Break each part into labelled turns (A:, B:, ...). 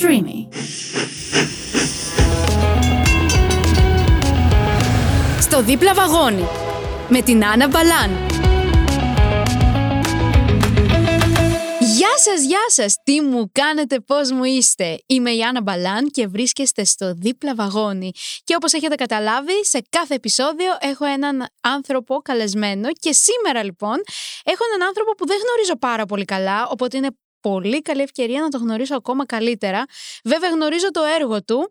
A: Streamy. Στο δίπλα βαγόνι με την Άννα Μπαλάν. Γεια σας, γεια σας! Τι μου κάνετε, πώς μου είστε! Είμαι η Άννα Μπαλάν και βρίσκεστε στο δίπλα βαγόνι. Και όπως έχετε καταλάβει, σε κάθε επεισόδιο έχω έναν άνθρωπο καλεσμένο και σήμερα λοιπόν έχω έναν άνθρωπο που δεν γνωρίζω πάρα πολύ καλά, οπότε είναι πολύ καλή ευκαιρία να το γνωρίσω ακόμα καλύτερα. Βέβαια γνωρίζω το έργο του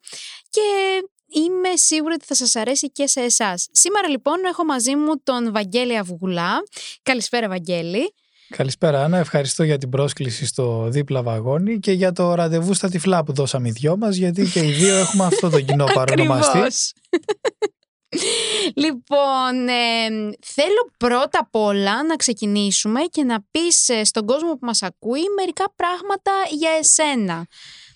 A: και είμαι σίγουρη ότι θα σας αρέσει και σε εσάς. Σήμερα λοιπόν έχω μαζί μου τον Βαγγέλη Αυγουλά. Καλησπέρα Βαγγέλη.
B: Καλησπέρα Άννα, ευχαριστώ για την πρόσκληση στο δίπλα βαγόνι και για το ραντεβού στα τυφλά που δώσαμε οι δυο μας γιατί και οι δύο έχουμε αυτό το κοινό παρονομαστή.
A: λοιπόν, θέλω πρώτα απ' όλα να ξεκινήσουμε και να πεις ε, στον κόσμο που μας ακούει μερικά πράγματα για εσένα.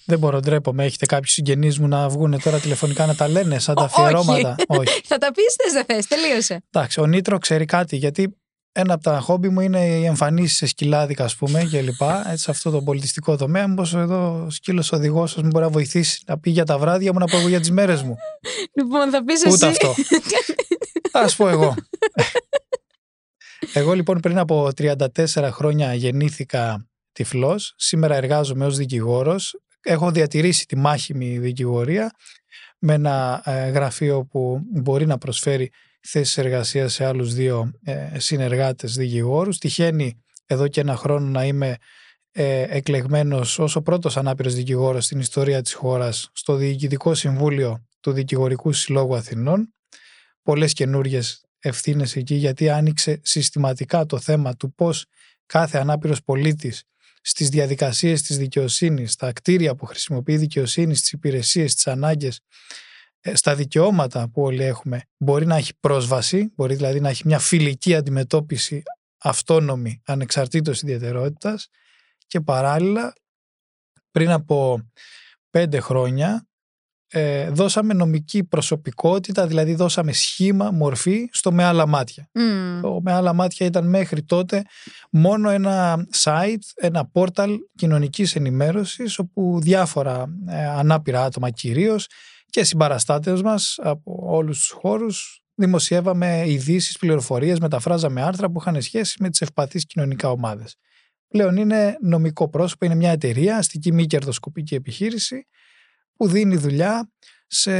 B: Δεν μπορώ, ντρέπομαι. Έχετε κάποιους συγγενείς μου να βγουν τώρα τηλεφωνικά να τα λένε σαν τα αφιερώματα;
A: Όχι. Θα τα πεις, δεν θες, τελείωσε.
B: Εντάξει, ο Νίτρο ξέρει κάτι, γιατί ένα από τα χόμπι μου είναι οι εμφανίσεις σε σκυλάδικα, ας πούμε, και λοιπά. Έτσι, σε αυτό το πολιτιστικό τομέα. Μήπω εδώ ο σκύλος οδηγός σας μου μπορεί να βοηθήσει να πει για τα βράδια μου, να πω εγώ για τις μέρες μου.
A: Λοιπόν, θα πεις εσύ.
B: Ούτε αυτό. Α πω εγώ. εγώ λοιπόν πριν από 34 χρόνια γεννήθηκα τυφλός. Σήμερα εργάζομαι ως δικηγόρος. Έχω διατηρήσει τη μάχημη δικηγορία με ένα ε, γραφείο που μπορεί να προσφέρει θέσεις εργασίας σε άλλους δύο ε, συνεργάτες δικηγόρους. Τυχαίνει εδώ και ένα χρόνο να είμαι ε, εκλεγμένος ως ο πρώτος ανάπηρος δικηγόρος στην ιστορία της χώρας στο Διοικητικό Συμβούλιο του Δικηγορικού Συλλόγου Αθηνών. Πολλές καινούριε ευθύνες εκεί γιατί άνοιξε συστηματικά το θέμα του πώς κάθε ανάπηρος πολίτης στις διαδικασίες της δικαιοσύνης, στα κτίρια που χρησιμοποιεί η δικαιοσύνη, στις υπηρεσίες, στις ανάγκες, ε, στα δικαιώματα που όλοι έχουμε, μπορεί να έχει πρόσβαση, μπορεί δηλαδή να έχει μια φιλική αντιμετώπιση αυτόνομη, ανεξαρτήτως ιδιαιτερότητας και παράλληλα πριν από πέντε χρόνια ε, δώσαμε νομική προσωπικότητα, δηλαδή δώσαμε σχήμα, μορφή στο με άλλα μάτια. Mm. Το με άλλα μάτια ήταν μέχρι τότε μόνο ένα site, ένα πόρταλ κοινωνικής ενημέρωσης όπου διάφορα ε, ανάπηρα άτομα κυρίως και συμπαραστάτες μας από όλους τους χώρους δημοσιεύαμε ειδήσεις, πληροφορίες, μεταφράζαμε άρθρα που είχαν σχέση με τις ευπαθείς κοινωνικά ομάδες. Πλέον είναι νομικό πρόσωπο, είναι μια εταιρεία, αστική μη κερδοσκοπική επιχείρηση που δίνει δουλειά σε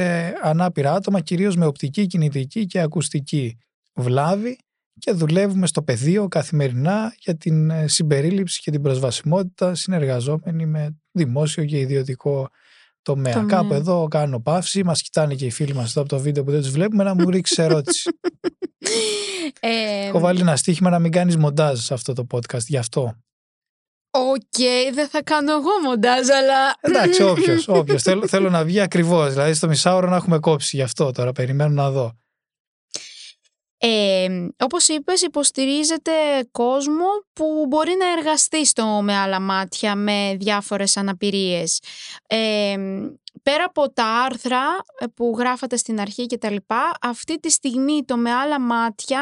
B: ανάπηρα άτομα, κυρίως με οπτική, κινητική και ακουστική βλάβη και δουλεύουμε στο πεδίο καθημερινά για την ε, συμπερίληψη και την προσβασιμότητα συνεργαζόμενοι με δημόσιο και ιδιωτικό τομέα. τομέα. Κάπου εδώ κάνω παύση, μας κοιτάνε και οι φίλοι μας εδώ από το βίντεο που δεν τους βλέπουμε να μου ρίξεις ερώτηση. Ε, Έχω βάλει ένα στοίχημα να μην κάνεις μοντάζ σε αυτό το podcast, γι' αυτό.
A: Οκ, δεν θα κάνω εγώ μοντάζ, αλλά.
B: Εντάξει, όποιος. Όποιος. θέλω, θέλω να βγει ακριβώς. Δηλαδή, στο μισάωρο να έχουμε κόψει γι' αυτό τώρα. Περιμένω να δω.
A: Ε, όπως είπες υποστηρίζετε κόσμο που μπορεί να εργαστεί στο με άλλα μάτια με διάφορες αναπηρίες. Ε, πέρα από τα άρθρα που γράφατε στην αρχή και τα λοιπά, αυτή τη στιγμή το με άλλα μάτια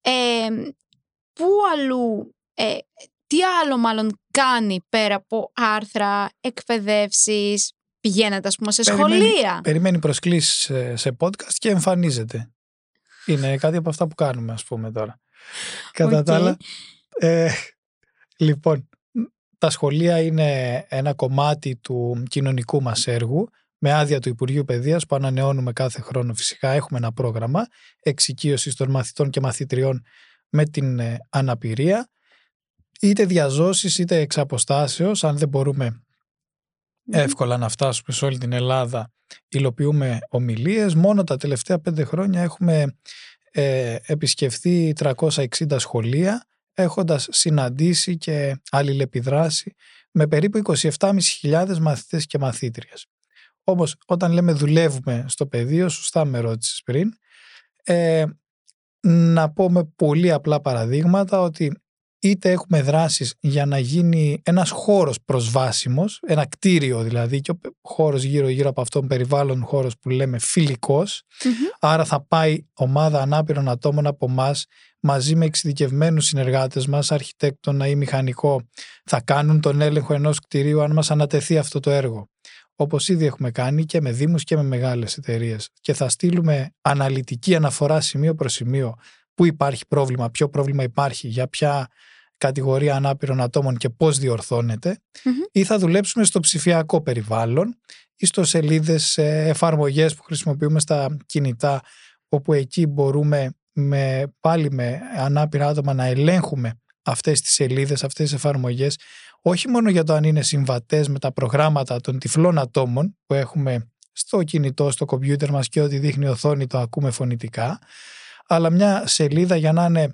A: ε, πού αλλού ε, τι άλλο μάλλον κάνει πέρα από άρθρα, εκπαιδεύσεις, πηγαίνετε ας πούμε σε σχολεία;
B: Περιμένει προσκλήσεις σε podcast και εμφανίζεται. Είναι κάτι από αυτά που κάνουμε ας πούμε τώρα. Κατά τα άλλα, ε, λοιπόν, τα σχολεία είναι ένα κομμάτι του κοινωνικού μας έργου με άδεια του Υπουργείου Παιδείας που ανανεώνουμε κάθε χρόνο φυσικά. Έχουμε ένα πρόγραμμα εξοικείωσης των μαθητών και μαθητριών με την ε, αναπηρία είτε διαζώσεις είτε εξ αποστάσεως, αν δεν μπορούμε εύκολα να φτάσουμε σε όλη την Ελλάδα, υλοποιούμε ομιλίες. Μόνο τα τελευταία πέντε χρόνια έχουμε ε, επισκεφθεί 360 σχολεία, έχοντας συναντήσει και αλληλεπιδράσει με περίπου 27.500 μαθητές και μαθήτριες. Όμως όταν λέμε δουλεύουμε στο πεδίο, σωστά με ρώτησες πριν, ε, να πω με πολύ απλά παραδείγματα ότι είτε έχουμε δράσεις για να γίνει ένας χώρος προσβάσιμος, ένα κτίριο δηλαδή και ο χώρος γύρω γύρω από αυτόν περιβάλλον χώρος που λέμε φιλικός, άρα θα πάει ομάδα ανάπηρων ατόμων από εμάς μαζί με εξειδικευμένους συνεργάτες μας, αρχιτέκτονα ή μηχανικό, θα κάνουν τον έλεγχο ενός κτηρίου αν μας ανατεθεί αυτό το έργο. όπως ήδη έχουμε κάνει και με δήμους και με μεγάλες εταιρείες. και θα στείλουμε αναλυτική αναφορά σημείο προς σημείο πού υπάρχει πρόβλημα, ποιο πρόβλημα υπάρχει, για ποια κατηγορία ανάπηρων ατόμων και πώς ή θα δουλέψουμε στο ψηφιακό περιβάλλον ή στο σελίδες εφαρμογές που χρησιμοποιούμε στα κινητά όπου εκεί μπορούμε με, πάλι με ανάπηρα άτομα να ελέγχουμε αυτές τις σελίδες, αυτές τις εφαρμογές όχι μόνο για το αν είναι συμβατές με τα προγράμματα των τυφλών ατόμων που έχουμε στο κινητό, στο κομπιούτερ μας και ό,τι δείχνει η οθόνη το ακούμε φωνητικά αλλά μια σελίδα για να είναι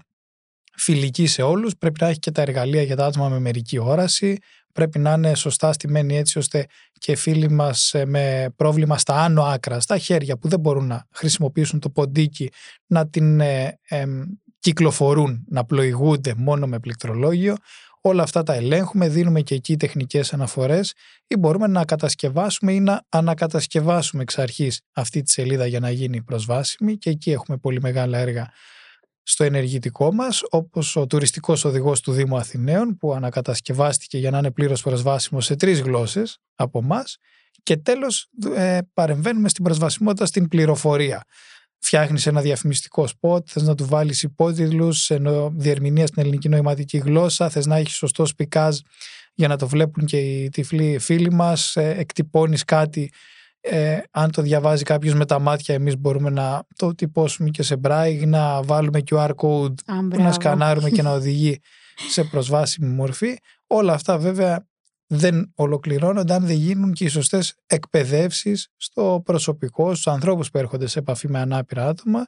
B: φιλική σε όλους πρέπει να έχει και τα εργαλεία για τα άτομα με μερική όραση πρέπει να είναι σωστά στημένη έτσι ώστε και φίλοι μας ε, με πρόβλημα στα άνω άκρα, στα χέρια που δεν μπορούν να χρησιμοποιήσουν το ποντίκι να την ε, κυκλοφορούν, να πλοηγούνται μόνο με πληκτρολόγιο. Όλα αυτά τα ελέγχουμε, δίνουμε και εκεί τεχνικές αναφορές ή μπορούμε να κατασκευάσουμε ή να ανακατασκευάσουμε εξ αρχής αυτή τη σελίδα για να γίνει προσβάσιμη και εκεί έχουμε πολύ μεγάλα έργα στο ενεργητικό μας, όπως ο τουριστικός οδηγός του Δήμου Αθηναίων που ανακατασκευάστηκε για να είναι πλήρως προσβάσιμο σε τρεις γλώσσες από εμά. και τέλος ε, παρεμβαίνουμε στην προσβασιμότητα στην πληροφορία. Φτιάχνεις ένα διαφημιστικό σποτ, θες να του βάλεις υπότιτλους, ενώ διερμηνία στην ελληνική νοηματική γλώσσα, θες να έχεις σωστό σπικάζ για να το βλέπουν και οι τυφλοί φίλοι μας, ε, εκτυπώνεις κάτι ε, αν το διαβάζει κάποιος με τα μάτια εμείς μπορούμε να το τυπώσουμε και σε braille να βάλουμε QR code που να σκανάρουμε και να οδηγεί σε προσβάσιμη μορφή όλα αυτά βέβαια δεν ολοκληρώνονται αν δεν γίνουν και οι σωστές εκπαιδεύσεις στο προσωπικό, στους ανθρώπους που έρχονται σε επαφή με ανάπηρα άτομα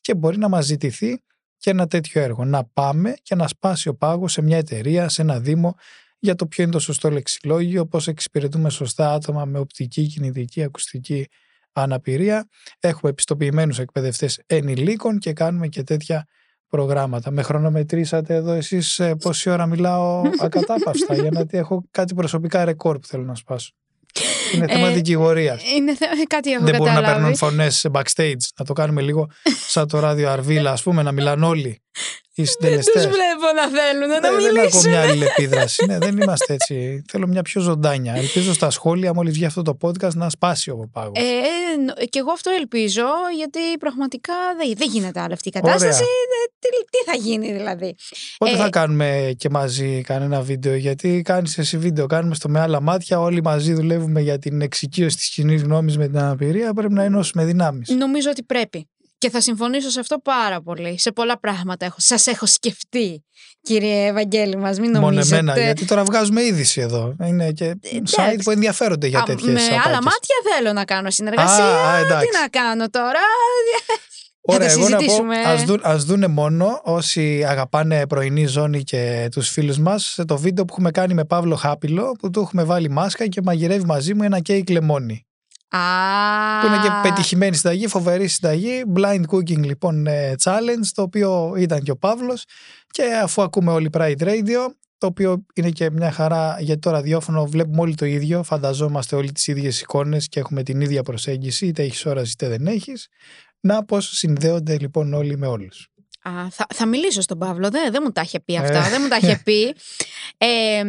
B: και μπορεί να μας ζητηθεί και ένα τέτοιο έργο. Να πάμε και να σπάσει ο πάγος σε μια εταιρεία, σε ένα δήμο για το ποιο είναι το σωστό λεξιλόγιο, πώς εξυπηρετούμε σωστά άτομα με οπτική, κινητική, ακουστική αναπηρία. Έχουμε επιστοποιημένους εκπαιδευτές ενηλίκων και κάνουμε και τέτοια προγράμματα. Με χρονομετρήσατε εδώ εσείς ε, πόση ώρα μιλάω ακατάπαυστα για να έχω κάτι προσωπικά ρεκόρ που θέλω να σπάσω. Είναι θέμα ε, δικηγορίας.
A: Είναι θε... κάτι έχω
B: Δεν μπορούν να παίρνουν φωνές backstage. Να το κάνουμε λίγο σαν το ράδιο Αρβίλα, ας πούμε, να μιλάνε όλοι οι συντελεστές.
A: Δεν τους βλέπω να θέλουν να μιλήσουν.
B: Δεν έχω μια αλληλεπίδραση. ναι, δεν είμαστε έτσι. Θέλω μια πιο ζωντάνια. Ελπίζω στα σχόλια, μόλις βγει αυτό το podcast, να σπάσει ο πάγος.
A: Ε, και εγώ αυτό ελπίζω, γιατί πραγματικά δεν, δεν γίνεται άλλη αυτή η κατάσταση. Τι, τι, θα γίνει δηλαδή.
B: Πότε ε, θα κάνουμε και μαζί κανένα βίντεο, γιατί κάνεις εσύ βίντεο, κάνουμε στο με άλλα μάτια. Όλοι μαζί δουλεύουμε για την εξοικείωση της κοινής γνώμης με την αναπηρία. Πρέπει να ενώσουμε δυνάμεις.
A: Νομίζω ότι πρέπει. Και θα συμφωνήσω σε αυτό πάρα πολύ. Σε πολλά πράγματα έχω, σας έχω σκεφτεί, κύριε Ευαγγέλη μας, μην νομίζετε.
B: Μόνο εμένα, γιατί τώρα βγάζουμε είδηση εδώ. Είναι και ε, site που ενδιαφέρονται για τέτοιες Με
A: άλλα μάτια θέλω να κάνω συνεργασία. Α, τι να κάνω τώρα;
B: Ωραία, εγώ να πω, ας, δουν, ας δούνε μόνο όσοι αγαπάνε πρωινή ζώνη και τους φίλους μας σε το βίντεο που έχουμε κάνει με Παύλο Χάπιλο που του έχουμε βάλει μάσκα και μαγειρεύει μαζί μου ένα κέικ λεμόνι. Που είναι και πετυχημένη συνταγή, φοβερή συνταγή. Blind cooking λοιπόν ε, challenge, το οποίο ήταν και ο Παύλος. Και αφού ακούμε όλοι Pride Radio, το οποίο είναι και μια χαρά γιατί το ραδιόφωνο βλέπουμε όλοι το ίδιο. Φανταζόμαστε όλοι τις ίδιες εικόνες και έχουμε την ίδια προσέγγιση, είτε έχεις όραση είτε δεν έχεις. Να πώς συνδέονται λοιπόν όλοι με όλους.
A: θα, θα μιλήσω στον Παύλο, δεν, δεν μου τα είχε πει αυτά, ε. δεν μου τα είχε πει. Ε,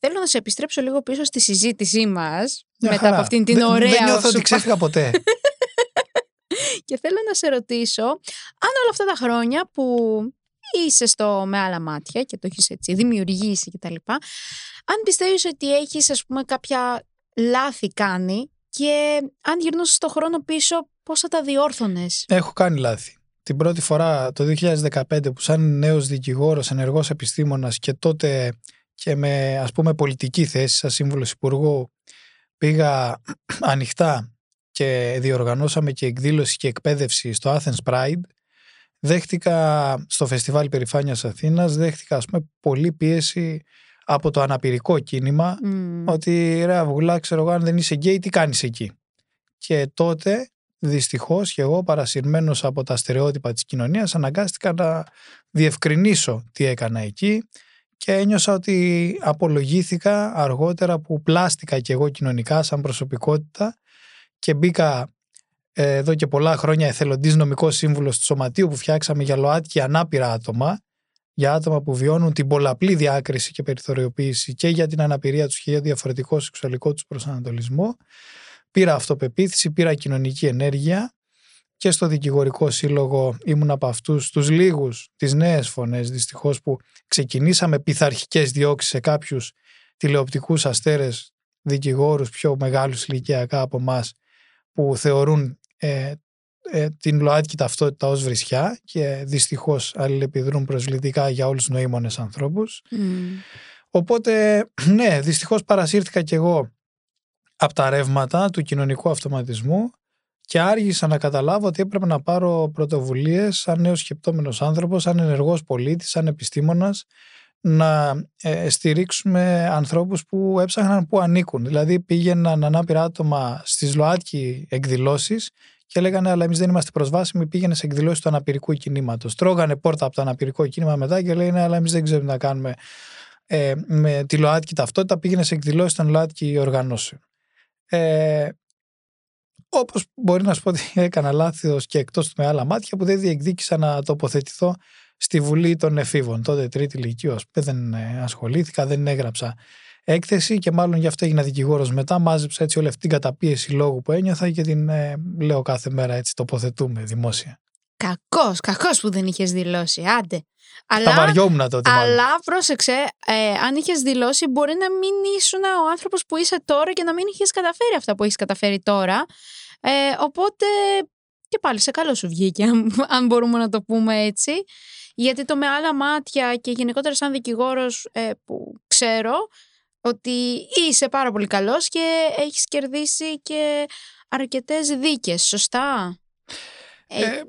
A: Θέλω να σε επιστρέψω λίγο πίσω στη συζήτησή μας μετά από αυτήν την ωραία.
B: Δεν νιώθω ότι ξέφυγα ποτέ.
A: και θέλω να σε ρωτήσω, αν όλα αυτά τα χρόνια που είσαι στο με άλλα μάτια και το έχεις έτσι δημιουργήσει κτλ. Αν πιστεύεις ότι έχεις, ας πούμε, κάποια λάθη κάνει και αν γυρνούσες το χρόνο πίσω, πώς θα τα διόρθωνες;
B: Έχω κάνει λάθη. Την πρώτη φορά το 2015 που σαν νέος δικηγόρος, ενεργός επιστήμονας και τότε και με ας πούμε πολιτική θέση σαν σύμβουλος υπουργού πήγα ανοιχτά και διοργανώσαμε και εκδήλωση και εκπαίδευση στο Athens Pride. Δέχτηκα στο Φεστιβάλ Περιφάνειας Αθήνας δέχτηκα ας πούμε πολύ πίεση από το αναπηρικό κίνημα ότι ρε Αυγουλά ξέρω εγώ αν δεν είσαι γκέι τι κάνεις εκεί και τότε δυστυχώς και εγώ παρασυρμένος από τα στερεότυπα της κοινωνίας αναγκάστηκα να διευκρινίσω τι έκανα εκεί και ένιωσα ότι απολογήθηκα αργότερα που πλάστηκα και εγώ κοινωνικά σαν προσωπικότητα και μπήκα ε, εδώ και πολλά χρόνια εθελοντής νομικός σύμβουλος του Σωματείου που φτιάξαμε για ΛΟΑΤ και ανάπηρα άτομα για άτομα που βιώνουν την πολλαπλή διάκριση και περιθωριοποίηση και για την αναπηρία τους και για διαφορετικό σεξουαλικό τους προσανατολισμό. Πήρα αυτοπεποίθηση, πήρα κοινωνική ενέργεια και στο δικηγορικό σύλλογο ήμουν από αυτούς τους λίγους, τις νέες φωνές δυστυχώς που ξεκινήσαμε πειθαρχικές διώξεις σε κάποιους τηλεοπτικούς αστέρες δικηγόρους πιο μεγάλους ηλικιακά από εμάς που θεωρούν ε, ε, την ΛΟΑΤΚΙ ταυτότητα ως βρισιά και δυστυχώς αλληλεπιδρούν προσβλητικά για όλους τους νοήμονες ανθρώπους. Οπότε, ναι, δυστυχώς παρασύρθηκα κι εγώ από τα ρεύματα του κοινωνικού αυτοματισμού και άργησα να καταλάβω ότι έπρεπε να πάρω πρωτοβουλίες σαν νέος σκεπτόμενος άνθρωπος, σαν ενεργός πολίτης, σαν επιστήμονας να ε, στηρίξουμε ανθρώπους που έψαχναν που ανήκουν. Δηλαδή πήγαιναν ανάπηρα άτομα στις ΛΟΑΤΚΙ εκδηλώσεις και λέγανε Αλλά εμείς δεν είμαστε προσβάσιμοι. Πήγαινε σε εκδηλώσεις του αναπηρικού κινήματος. Τρώγανε πόρτα από το αναπηρικό κίνημα μετά και λέγανε Αλλά εμείς δεν ξέρουμε να κάνουμε ε, με τη ΛΟΑΤΚΙ ταυτότητα. Πήγαινε σε εκδηλώσεις των ΛΟΑΤΚΙ οργανώσεων. Ε, Όπως μπορεί να σου πω ότι έκανα λάθος και εκτός του με άλλα μάτια που δεν διεκδίκησα να τοποθετηθώ στη Βουλή των Εφήβων. Τότε τρίτη ηλικία, δεν ε, ασχολήθηκα, δεν έγραψα έκθεση και μάλλον γι' αυτό έγινα δικηγόρος μετά. Μάζεψα έτσι όλη αυτή την καταπίεση λόγου που ένιωθα και την ε, λέω κάθε μέρα έτσι τοποθετούμε δημόσια.
A: Κακός, κακός που δεν είχες δηλώσει. Άντε.
B: Αλλά, Τα βαριόμουν τότε.
A: Μάλλον. Αλλά πρόσεξε, ε, αν είχες δηλώσει, μπορεί να μην ήσουν ο άνθρωπος που είσαι τώρα και να μην είχες καταφέρει αυτά που έχεις καταφέρει τώρα. Ε, οπότε και πάλι σε καλό σου βγήκε, αν, αν μπορούμε να το πούμε έτσι. Γιατί το με άλλα μάτια και γενικότερα σαν δικηγόρος ε, που ξέρω, ότι είσαι πάρα πολύ καλός και έχεις κερδίσει και αρκετές δίκες, σωστά;
B: Ε, ε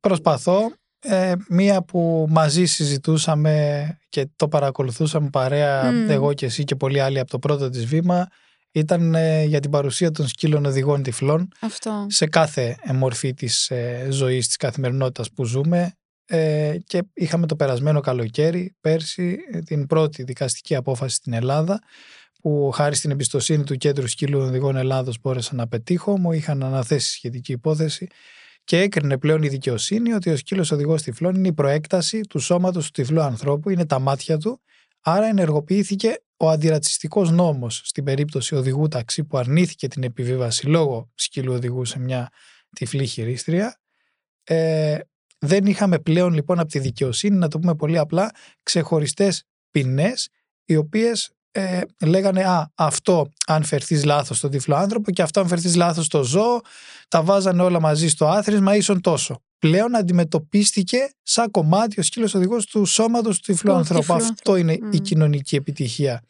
B: προσπαθώ. Ε, μία που μαζί συζητούσαμε και το παρακολουθούσαμε παρέα εγώ και εσύ και πολλοί άλλοι από το πρώτο της βήμα ήταν ε, για την παρουσία των σκύλων οδηγών τυφλών
A: Αυτό.
B: σε κάθε μορφή της ε, ζωής, της καθημερινότητας που ζούμε ε, και είχαμε το περασμένο καλοκαίρι πέρσι ε, την πρώτη δικαστική απόφαση στην Ελλάδα που χάρη στην εμπιστοσύνη του Κέντρου Σκύλου Οδηγών Ελλάδος μπόρεσα να πετύχω, μου είχαν αναθέσει σχετική υπόθεση και έκρινε πλέον η δικαιοσύνη ότι ο σκύλος οδηγός τυφλών είναι η προέκταση του σώματος του τυφλού ανθρώπου, είναι τα μάτια του, άρα ενεργοποιήθηκε ο αντιρατσιστικός νόμος στην περίπτωση οδηγού ταξί που αρνήθηκε την επιβίβαση λόγω σκύλου οδηγού σε μια τυφλή χειρίστρια. Ε, δεν είχαμε πλέον λοιπόν από τη δικαιοσύνη, να το πούμε πολύ απλά, ξεχωριστές ποινές οι οποίες ε, λέγανε «Α, αυτό αν φερθείς λάθος στον τυφλό άνθρωπο και αυτό αν φερθείς λάθος στο ζώο, τα βάζανε όλα μαζί στο άθροισμα ίσον τόσο». Πλέον αντιμετωπίστηκε σαν κομμάτι ο σκύλος οδηγός του σώματος του τυφλού ανθρώπου. Αυτό είναι η κοινωνική επιτυχία.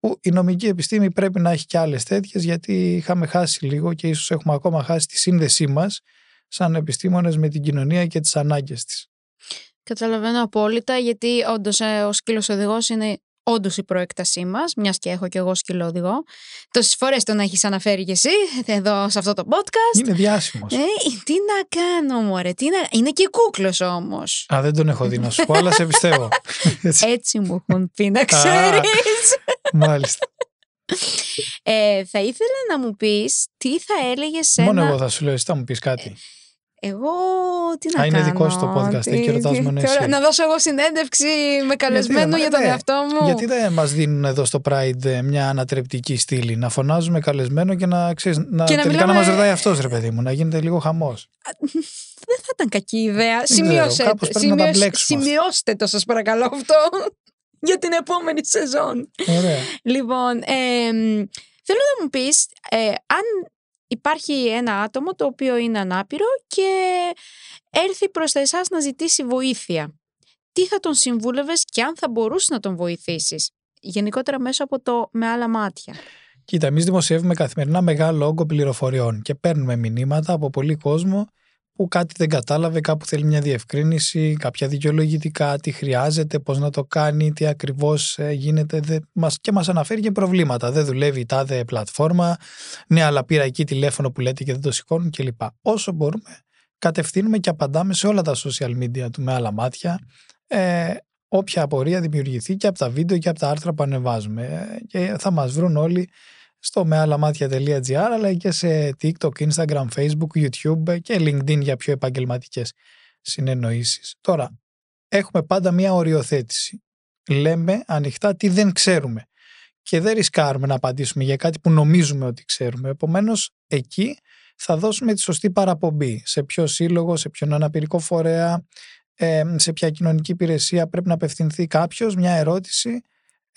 B: Που η νομική επιστήμη πρέπει να έχει και άλλες τέτοιες γιατί είχαμε χάσει λίγο και ίσως έχουμε ακόμα χάσει τη σύνδεσή μας σαν επιστήμονες με την κοινωνία και τις ανάγκες της.
A: Καταλαβαίνω απόλυτα γιατί όντως ε, ο σκύλος οδηγός είναι όντως η προέκτασή μας, μιας και έχω και εγώ σκύλο οδηγό. Τόσες φορές τον έχεις αναφέρει κι εσύ εδώ σε αυτό το podcast.
B: Είναι διάσημος.
A: Ε, τι να κάνω, μωρέ. Τι να... Είναι και κούκλος όμως.
B: Α, δεν τον έχω δει να σου πω, αλλά σε πιστεύω.
A: Έτσι μου έχουν πει, να ξέρεις.
B: Μάλιστα.
A: Ε, θα ήθελα να μου πεις τι θα έλεγες σε
B: Μόνο εγώ θα σου λέω, εσύ θα μου πεις κάτι.
A: Εγώ τι να
B: Α, είναι δικό σου το podcast, τι, και ρωτάς μόνο εσύ.
A: Να δώσω εγώ συνέντευξη με καλεσμένο για τον ναι, εαυτό μου.
B: Γιατί δεν μας δίνουν εδώ στο Pride μια ανατρεπτική στήλη, να φωνάζουμε καλεσμένο και να, ξέρεις, να, και τελικά να, μιλάμε... να μας ρωτάει αυτός ρε παιδί μου, να γίνεται λίγο χαμός.
A: Δεν θα ήταν κακή ιδέα. Σημειώστε, σημειώστε το σας παρακαλώ αυτό για την επόμενη σεζόν.
B: Ωραία.
A: Λοιπόν, ε, θέλω να μου πεις ε, αν υπάρχει ένα άτομο το οποίο είναι ανάπηρο και έρθει προς τα εσάς να ζητήσει βοήθεια. Τι θα τον συμβούλευες και αν θα μπορούσες να τον βοηθήσεις; Γενικότερα μέσω από το με άλλα μάτια.
B: Κοίτα, εμείς δημοσιεύουμε καθημερινά μεγάλο όγκο πληροφοριών και παίρνουμε μηνύματα από πολύ κόσμο που κάτι δεν κατάλαβε, κάπου θέλει μια διευκρίνηση, κάποια δικαιολογητικά, τι χρειάζεται, πώς να το κάνει, τι ακριβώς ε, γίνεται και μας αναφέρει και προβλήματα. Δεν δουλεύει η τάδε πλατφόρμα, ναι αλλά πήρα εκεί τηλέφωνο που λέτε και δεν το σηκώνουν κλπ. Όσο μπορούμε κατευθύνουμε και απαντάμε σε όλα τα social media του με άλλα μάτια ε, όποια απορία δημιουργηθεί και από τα βίντεο και από τα άρθρα που ανεβάζουμε ε, και θα μας βρουν όλοι στο μεαλαμάτια.gr αλλά και σε TikTok, Instagram, Facebook, YouTube και LinkedIn για πιο επαγγελματικές συνεννοήσεις. Τώρα, έχουμε πάντα μια οριοθέτηση. Λέμε ανοιχτά τι δεν ξέρουμε και δεν ρισκάρουμε να απαντήσουμε για κάτι που νομίζουμε ότι ξέρουμε. Επομένως, εκεί θα δώσουμε τη σωστή παραπομπή. Σε ποιο σύλλογο, σε ποιον αναπηρικό φορέα, σε ποια κοινωνική υπηρεσία πρέπει να απευθυνθεί κάποιος μια ερώτηση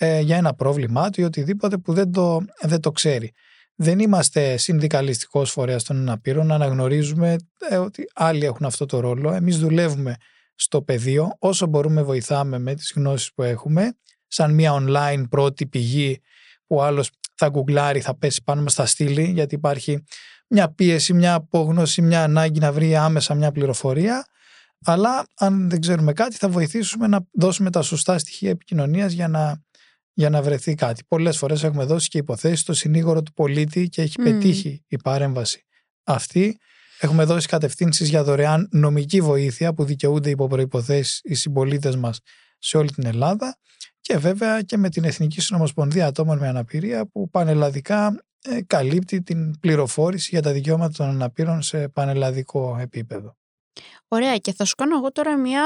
B: ε, για ένα πρόβλημά του ή οτιδήποτε που δεν το, δεν το ξέρει. Δεν είμαστε συνδικαλιστικός φορέας των αναπήρων, αναγνωρίζουμε ε, ότι άλλοι έχουν αυτό το ρόλο. Εμείς δουλεύουμε στο πεδίο, όσο μπορούμε βοηθάμε με τις γνώσεις που έχουμε, σαν μια online πρώτη πηγή που άλλος θα γκουγκλάρει, θα πέσει πάνω μας στα στήλη, γιατί υπάρχει μια πίεση, μια απόγνωση, μια ανάγκη να βρει άμεσα μια πληροφορία. Αλλά αν δεν ξέρουμε κάτι, θα βοηθήσουμε να δώσουμε τα σωστά στοιχεία επικοινωνίας για να για να βρεθεί κάτι. Πολλές φορές έχουμε δώσει και υποθέσεις στο συνήγορο του πολίτη και έχει πετύχει η παρέμβαση αυτή. Έχουμε δώσει κατευθύνσεις για δωρεάν νομική βοήθεια που δικαιούνται υπό προϋποθέσεις οι συμπολίτες μας σε όλη την Ελλάδα και βέβαια και με την Εθνική Συνομοσπονδία Ατόμων με Αναπηρία που πανελλαδικά ε, καλύπτει την πληροφόρηση για τα δικαιώματα των αναπήρων σε πανελλαδικό επίπεδο.
A: Ωραία και θα σου κάνω εγώ τώρα μια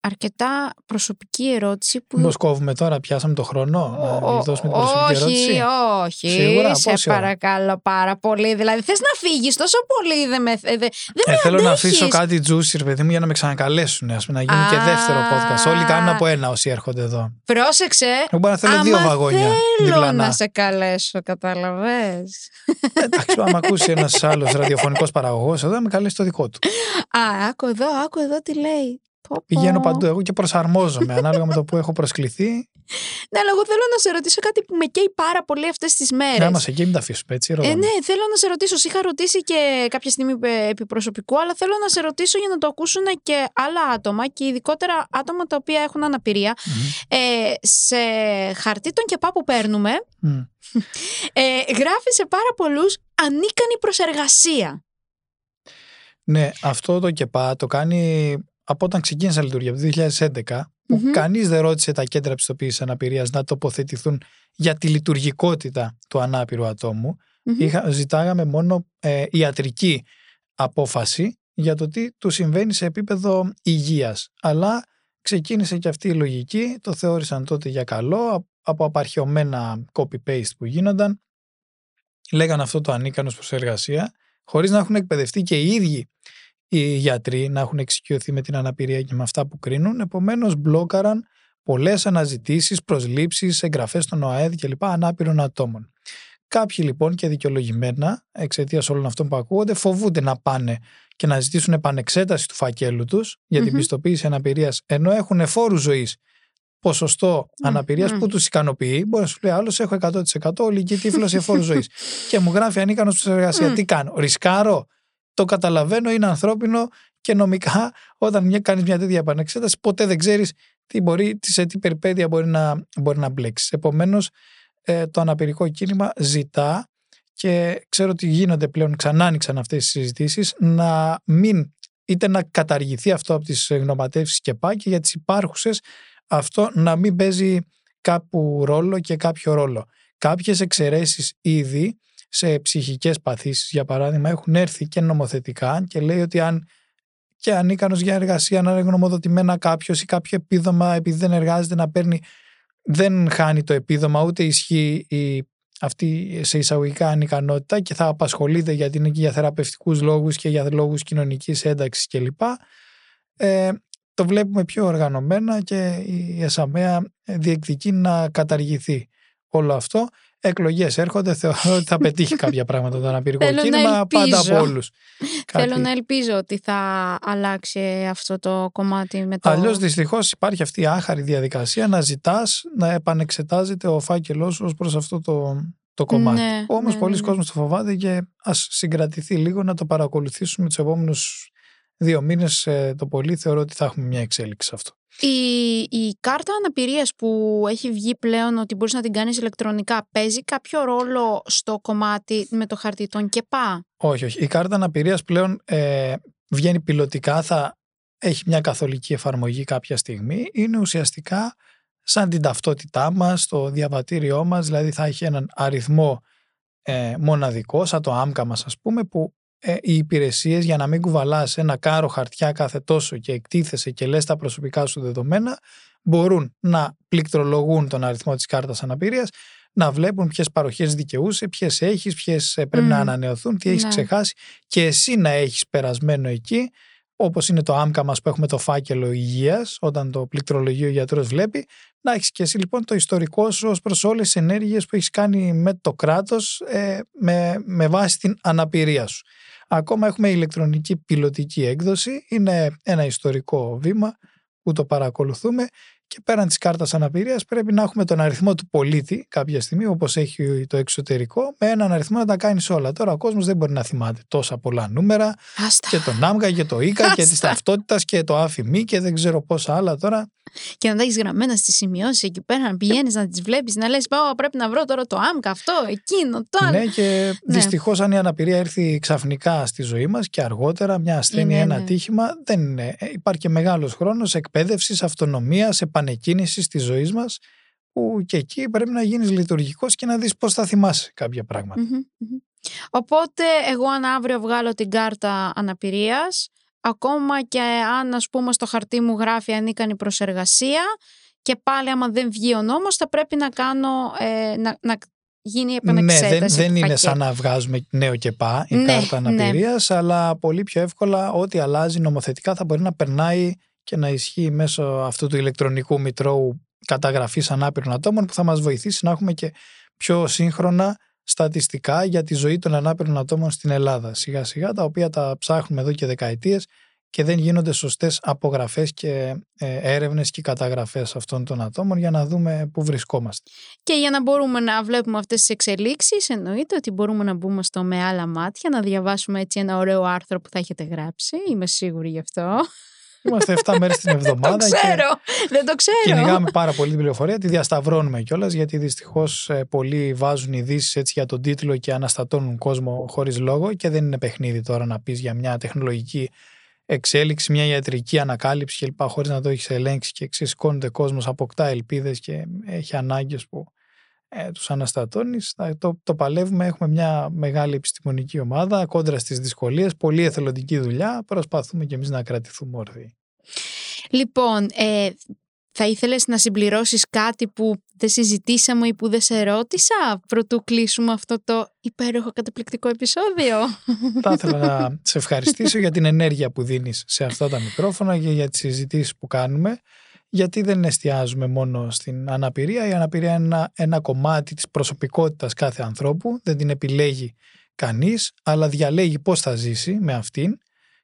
A: αρκετά προσωπική ερώτηση που...
B: Μήπως κόβουμε τώρα, πιάσαμε το χρόνο να δώσουμε την προσωπική
A: όχι,
B: ερώτηση;
A: Όχι, Σίγουρα, σε παρακαλώ πάρα πολύ. Δηλαδή θες να φύγεις τόσο πολύ, δεν με, δεν
B: ε, Θέλω να αφήσω κάτι juicy, ρε παιδί μου, για να με ξανακαλέσουν, ας πούμε, να γίνει Α, και δεύτερο podcast. Όλοι κάνουν από ένα όσοι έρχονται εδώ.
A: Πρόσεξε,
B: εγώ μπορώ να θέλω δύο βαγόνια
A: θέλω διπλανά. να σε καλέσω, καταλαβες.
B: Εντάξει, άμα ακούσει ένας άλλος ραδιοφωνικός παραγωγός εδώ, με καλέσει το δικό του.
A: Α, άκου εδώ, άκου εδώ τι λέει.
B: Πηγαίνω παντού εγώ και προσαρμόζομαι ανάλογα με το που έχω προσκληθεί.
A: Ναι, αλλά εγώ θέλω να σε ρωτήσω κάτι που με καίει πάρα πολύ αυτές τις μέρες.
B: Ναι, μα εκεί μην τα αφήσουμε έτσι.
A: Ε, ναι, θέλω να σε ρωτήσω. Σ είχα ρωτήσει και κάποια στιγμή επί προσωπικού, αλλά θέλω να σε ρωτήσω για να το ακούσουν και άλλα άτομα και ειδικότερα άτομα τα οποία έχουν Ε, σε χαρτί των κεπά που παίρνουμε, mm. ε, γράφει σε πάρα πολλούς ανίκανη προσεργασία.
B: Ναι, αυτό το ΚΕΠΑ το κάνει από όταν ξεκίνησε να λειτουργεί, από το 2011, που mm κανείς δεν ρώτησε τα κέντρα πιστοποίησης αναπηρίας να τοποθετηθούν για τη λειτουργικότητα του ανάπηρου ατόμου. Είχα, ζητάγαμε μόνο ε, ιατρική απόφαση για το τι του συμβαίνει σε επίπεδο υγείας. Αλλά ξεκίνησε και αυτή η λογική, το θεώρησαν τότε για καλό, από απαρχαιωμένα copy-paste που γίνονταν. Λέγαν αυτό το ανίκανος προς εργασία χωρίς να έχουν εκπαιδευτεί και οι ίδιοι οι γιατροί να έχουν εξοικειωθεί με την αναπηρία και με αυτά που κρίνουν. Επομένως, μπλόκαραν πολλές αναζητήσεις, προσλήψεις, εγγραφές στον ΟΑΕΔ κλπ. ανάπηρων ατόμων. Κάποιοι λοιπόν και δικαιολογημένα, εξαιτίας όλων αυτών που ακούγονται, φοβούνται να πάνε και να ζητήσουν επανεξέταση του φακέλου τους για την πιστοποίηση αναπηρίας, ενώ έχουν φόρου ζωής ποσοστό mm, αναπηρίας που τους ικανοποιεί. Μπορεί να σου λέει άλλος: Έχω 100% ολική τύφλωση φόρου ζωής. και μου γράφει ανίκανος στην εργασία. Τι κάνω, ρισκάρω. Το καταλαβαίνω, είναι ανθρώπινο και νομικά όταν κάνεις μια τέτοια επανεξέταση, ποτέ δεν ξέρεις τι μπορεί, σε τι περιπέτεια μπορεί να, μπορεί να μπλέξεις. Επομένως, ε, το αναπηρικό κίνημα ζητά και ξέρω ότι γίνονται πλέον, ξανά άνοιξαν αυτές τι συζητήσεις, να μην είτε να καταργηθεί αυτό από τις γνωματεύσεις και πάει και για τις υπάρχουσες αυτό να μην παίζει κάπου ρόλο και κάποιο ρόλο. Κάποιες εξαιρέσεις ήδη σε ψυχικές παθήσεις για παράδειγμα έχουν έρθει και νομοθετικά και λέει ότι αν και ανίκανος για εργασία να είναι γνωμοδοτημένα κάποιος ή κάποιο επίδομα επειδή δεν εργάζεται να παίρνει δεν χάνει το επίδομα ούτε ισχύει η, αυτή σε εισαγωγικά ανικανότητα και θα απασχολείται γιατί είναι και για θεραπευτικούς λόγους και για λόγους κοινωνικής ένταξης κλπ. Ε, το βλέπουμε πιο οργανωμένα και η ΕΣΑΜΕΑ διεκδικεί να καταργηθεί όλο αυτό. Εκλογές έρχονται, θεωρώ ότι θα πετύχει κάποια πράγματα το αναπηρικό κίνημα πάντα από όλους.
A: Θέλω να ελπίζω ότι θα αλλάξει αυτό το κομμάτι με το.
B: Αλλιώς δυστυχώς υπάρχει αυτή η άχαρη διαδικασία να ζητάς να επανεξετάζεται ο φάκελός ως προς αυτό το, το κομμάτι. Ναι, Όμως ναι, πολλοί ναι. κόσμοι το φοβάται και ας συγκρατηθεί λίγο να το παρακολουθήσουμε τους επόμενους δύο μήνες ε, το πολύ θεωρώ ότι θα έχουμε μια εξέλιξη σε αυτό.
A: Η, η κάρτα αναπηρίας που έχει βγει πλέον ότι μπορείς να την κάνεις ηλεκτρονικά παίζει κάποιο ρόλο στο κομμάτι με το χαρτί των ΚΕΠΑ;
B: Όχι, όχι. Η κάρτα αναπηρίας πλέον ε, βγαίνει πιλωτικά, θα έχει μια καθολική εφαρμογή κάποια στιγμή. Είναι ουσιαστικά σαν την ταυτότητά μας, το διαβατήριό μας, δηλαδή θα έχει έναν αριθμό ε, μοναδικό, σαν το άμκα μας ας πούμε, που ε, οι υπηρεσίες για να μην κουβαλάς ένα κάρο χαρτιά κάθε τόσο και εκτίθεσαι και λες τα προσωπικά σου δεδομένα μπορούν να πληκτρολογούν τον αριθμό της κάρτας αναπηρίας να βλέπουν ποιες παροχές δικαιούσε, ποιες έχεις, ποιες πρέπει να ανανεωθούν, τι έχεις ναι. ξεχάσει και εσύ να έχεις περασμένο εκεί όπως είναι το άμκα μας που έχουμε το φάκελο υγείας, όταν το πληκτρολογείο γιατρός βλέπει, να έχεις και εσύ λοιπόν το ιστορικό σου ως προς όλες τις ενέργειες που έχεις κάνει με το κράτος ε, με, με βάση την αναπηρία σου. Ακόμα έχουμε ηλεκτρονική πιλωτική έκδοση, είναι ένα ιστορικό βήμα που το παρακολουθούμε και πέραν της κάρτας αναπηρίας, πρέπει να έχουμε τον αριθμό του πολίτη κάποια στιγμή, όπως έχει το εξωτερικό, με έναν αριθμό να τα κάνεις όλα. Τώρα ο κόσμος δεν μπορεί να θυμάται τόσα πολλά νούμερα.
A: Άστα.
B: Και το ΝΑΜΚΑ και το ΙΚΑ και της ταυτότητας και το ΑΦΙΜΗ και δεν ξέρω πόσα άλλα τώρα.
A: Και να τα έχεις γραμμένα στις σημειώσεις εκεί πέρα, να πηγαίνεις να τις βλέπεις, να λες: Πάω, πρέπει να βρω τώρα το ΑΜΚΑ αυτό, εκείνο, το άλλο.
B: Ναι, και ναι. δυστυχώς αν η αναπηρία έρθει ξαφνικά στη ζωή μας και αργότερα, μια ασθένεια, ναι, ένα ναι. τύχημα, δεν είναι. Ε, υπάρχει και μεγάλος χρόνος εκπαίδευσης, αυτονομίας, επανεκκίνησης της ζωής μας, που και εκεί πρέπει να γίνεις λειτουργικός και να δεις πώς θα θυμάσαι κάποια
A: Οπότε, εγώ αν αύριο βγάλω την κάρτα αναπηρίας, ακόμα και αν ας πούμε στο χαρτί μου γράφει ανίκανη προσεργασία και πάλι άμα δεν βγει ο νόμος θα πρέπει να κάνω, ε, να, να γίνει επανεξέταση.
B: Ναι, δεν, δεν είναι σαν να βγάζουμε νέο και πά η ναι, κάρτα ναι. αναπηρίας, αλλά πολύ πιο εύκολα ό,τι αλλάζει νομοθετικά θα μπορεί να περνάει και να ισχύει μέσω αυτού του ηλεκτρονικού μητρώου καταγραφής ανάπηρων ατόμων που θα μας βοηθήσει να έχουμε και πιο σύγχρονα στατιστικά για τη ζωή των ανάπηρων ατόμων στην Ελλάδα. Σιγά σιγά τα οποία τα ψάχνουμε εδώ και δεκαετίες και δεν γίνονται σωστές απογραφές και ε, έρευνες και καταγραφές αυτών των ατόμων για να δούμε πού βρισκόμαστε.
A: Και για να μπορούμε να βλέπουμε αυτές τις εξελίξεις εννοείται ότι μπορούμε να μπούμε στο με άλλα μάτια, να διαβάσουμε έτσι ένα ωραίο άρθρο που θα έχετε γράψει, είμαι σίγουρη γι' αυτό.
B: Είμαστε 7 μέρες την εβδομάδα.
A: το ξέρω, και δεν το ξέρω.
B: Κυνηγάμε πάρα πολύ την πληροφορία, τη διασταυρώνουμε κιόλας, γιατί δυστυχώς ε, πολλοί βάζουν ειδήσεις για τον τίτλο και αναστατώνουν κόσμο χωρίς λόγο και δεν είναι παιχνίδι τώρα να πεις για μια τεχνολογική εξέλιξη, μια ιατρική ανακάλυψη κλπ. χωρίς να το έχεις ελέγξει και ξεσηκώνεται κόσμος, αποκτά ελπίδες και έχει ανάγκες που ε, τους αναστατώνεις. Το, το παλεύουμε, έχουμε μια μεγάλη επιστημονική ομάδα κόντρα στις δυσκολίες, πολύ εθελοντική δουλειά, προσπαθούμε και εμείς να κρατηθούμε όρθιοι.
A: Λοιπόν, ε, θα ήθελες να συμπληρώσεις κάτι που δεν συζητήσαμε ή που δεν σε ρώτησα πρωτού κλείσουμε αυτό το υπέροχο καταπληκτικό επεισόδιο;
B: Θα ήθελα να σε ευχαριστήσω για την ενέργεια που δίνεις σε αυτά τα μικρόφωνα και για τις συζητήσεις που κάνουμε γιατί δεν εστιάζουμε μόνο στην αναπηρία. Η αναπηρία είναι ένα, ένα κομμάτι της προσωπικότητας κάθε ανθρώπου, δεν την επιλέγει κανείς, αλλά διαλέγει πώς θα ζήσει με αυτήν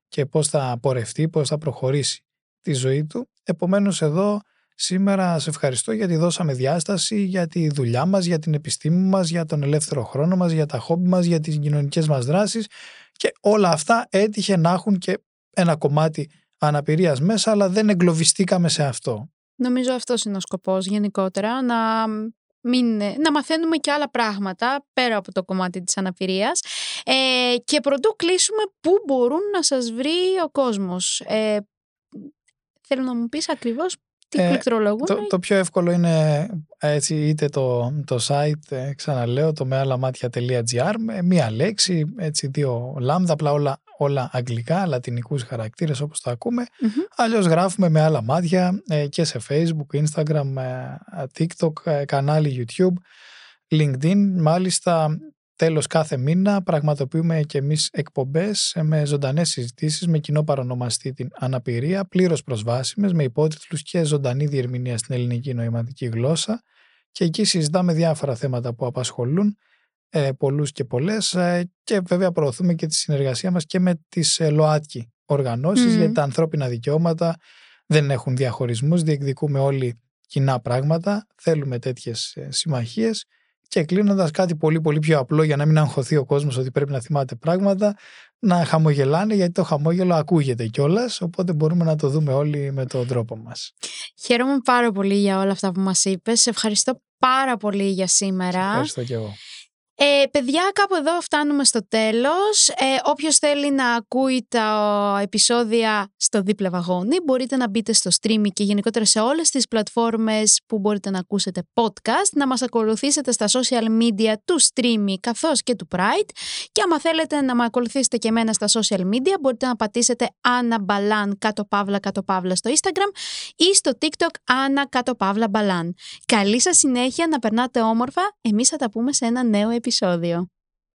B: και πώς θα πορευτεί, πώς θα προχωρήσει τη ζωή του. Επομένως εδώ σήμερα σε ευχαριστώ γιατί δώσαμε διάσταση για τη δουλειά μας, για την επιστήμη μας, για τον ελεύθερο χρόνο μας, για τα χόμπι μας, για τις κοινωνικές μας δράσεις και όλα αυτά έτυχε να έχουν και ένα κομμάτι αναπηρίας μέσα, αλλά δεν εγκλωβιστήκαμε σε αυτό.
A: Νομίζω αυτός είναι ο σκοπός γενικότερα, να, μην, να μαθαίνουμε και άλλα πράγματα πέρα από το κομμάτι της αναπηρίας ε, και πρωτού κλείσουμε πού μπορούν να σας βρει ο κόσμος. Ε, θέλω να μου πεις ακριβώς τι ε, πληκτρολογούν.
B: Το, το, πιο εύκολο είναι έτσι, είτε το, το site, ε, ξαναλέω, το με άλλα μάτια.gr, με μία λέξη, έτσι, δύο λάμδα, απλά όλα όλα αγγλικά, λατινικούς χαρακτήρες όπως τα ακούμε. Mm-hmm. Αλλιώς γράφουμε με άλλα μάτια ε, και σε Facebook, Instagram, ε, TikTok, ε, κανάλι YouTube, LinkedIn. Μάλιστα τέλος κάθε μήνα πραγματοποιούμε και εμείς εκπομπές με ζωντανές συζητήσεις με κοινό παρονομαστή την αναπηρία, πλήρως προσβάσιμες με υπότιτλους και ζωντανή διερμηνία στην ελληνική νοηματική γλώσσα. Και εκεί συζητάμε διάφορα θέματα που απασχολούν ε, πολλούς και πολλές ε, και βέβαια προωθούμε και τη συνεργασία μας και με τις ε, ΛΟΑΤΚΙ οργανώσεις γιατί τα ανθρώπινα δικαιώματα δεν έχουν διαχωρισμούς, διεκδικούμε όλοι κοινά πράγματα, θέλουμε τέτοιες ε, συμμαχίες και κλείνοντας κάτι πολύ πολύ πιο απλό για να μην αγχωθεί ο κόσμος ότι πρέπει να θυμάται πράγματα, να χαμογελάνε γιατί το χαμόγελο ακούγεται κιόλας, οπότε μπορούμε να το δούμε όλοι με τον τρόπο μας.
A: Χαίρομαι πάρα πολύ για όλα αυτά που μας είπες. Σε ευχαριστώ πάρα πολύ για σήμερα.
B: ευχαριστώ κι εγώ.
A: Ε, παιδιά, κάπου εδώ φτάνουμε στο τέλος. Ε, όποιος θέλει να ακούει τα επεισόδια στο δίπλα βαγόνι, μπορείτε να μπείτε στο stream και γενικότερα σε όλες τις πλατφόρμες που μπορείτε να ακούσετε podcast, να μας ακολουθήσετε στα social media του stream καθώς και του Pride και άμα θέλετε να με ακολουθήσετε και εμένα στα social media, μπορείτε να πατήσετε Anna Balan κάτω παύλα κάτω παύλα στο Instagram ή στο TikTok Anna κάτω παύλα Balan. Καλή σας συνέχεια, να περνάτε όμορφα. Εμείς θα τα πούμε σε ένα νέο επεισόδιο. episodio.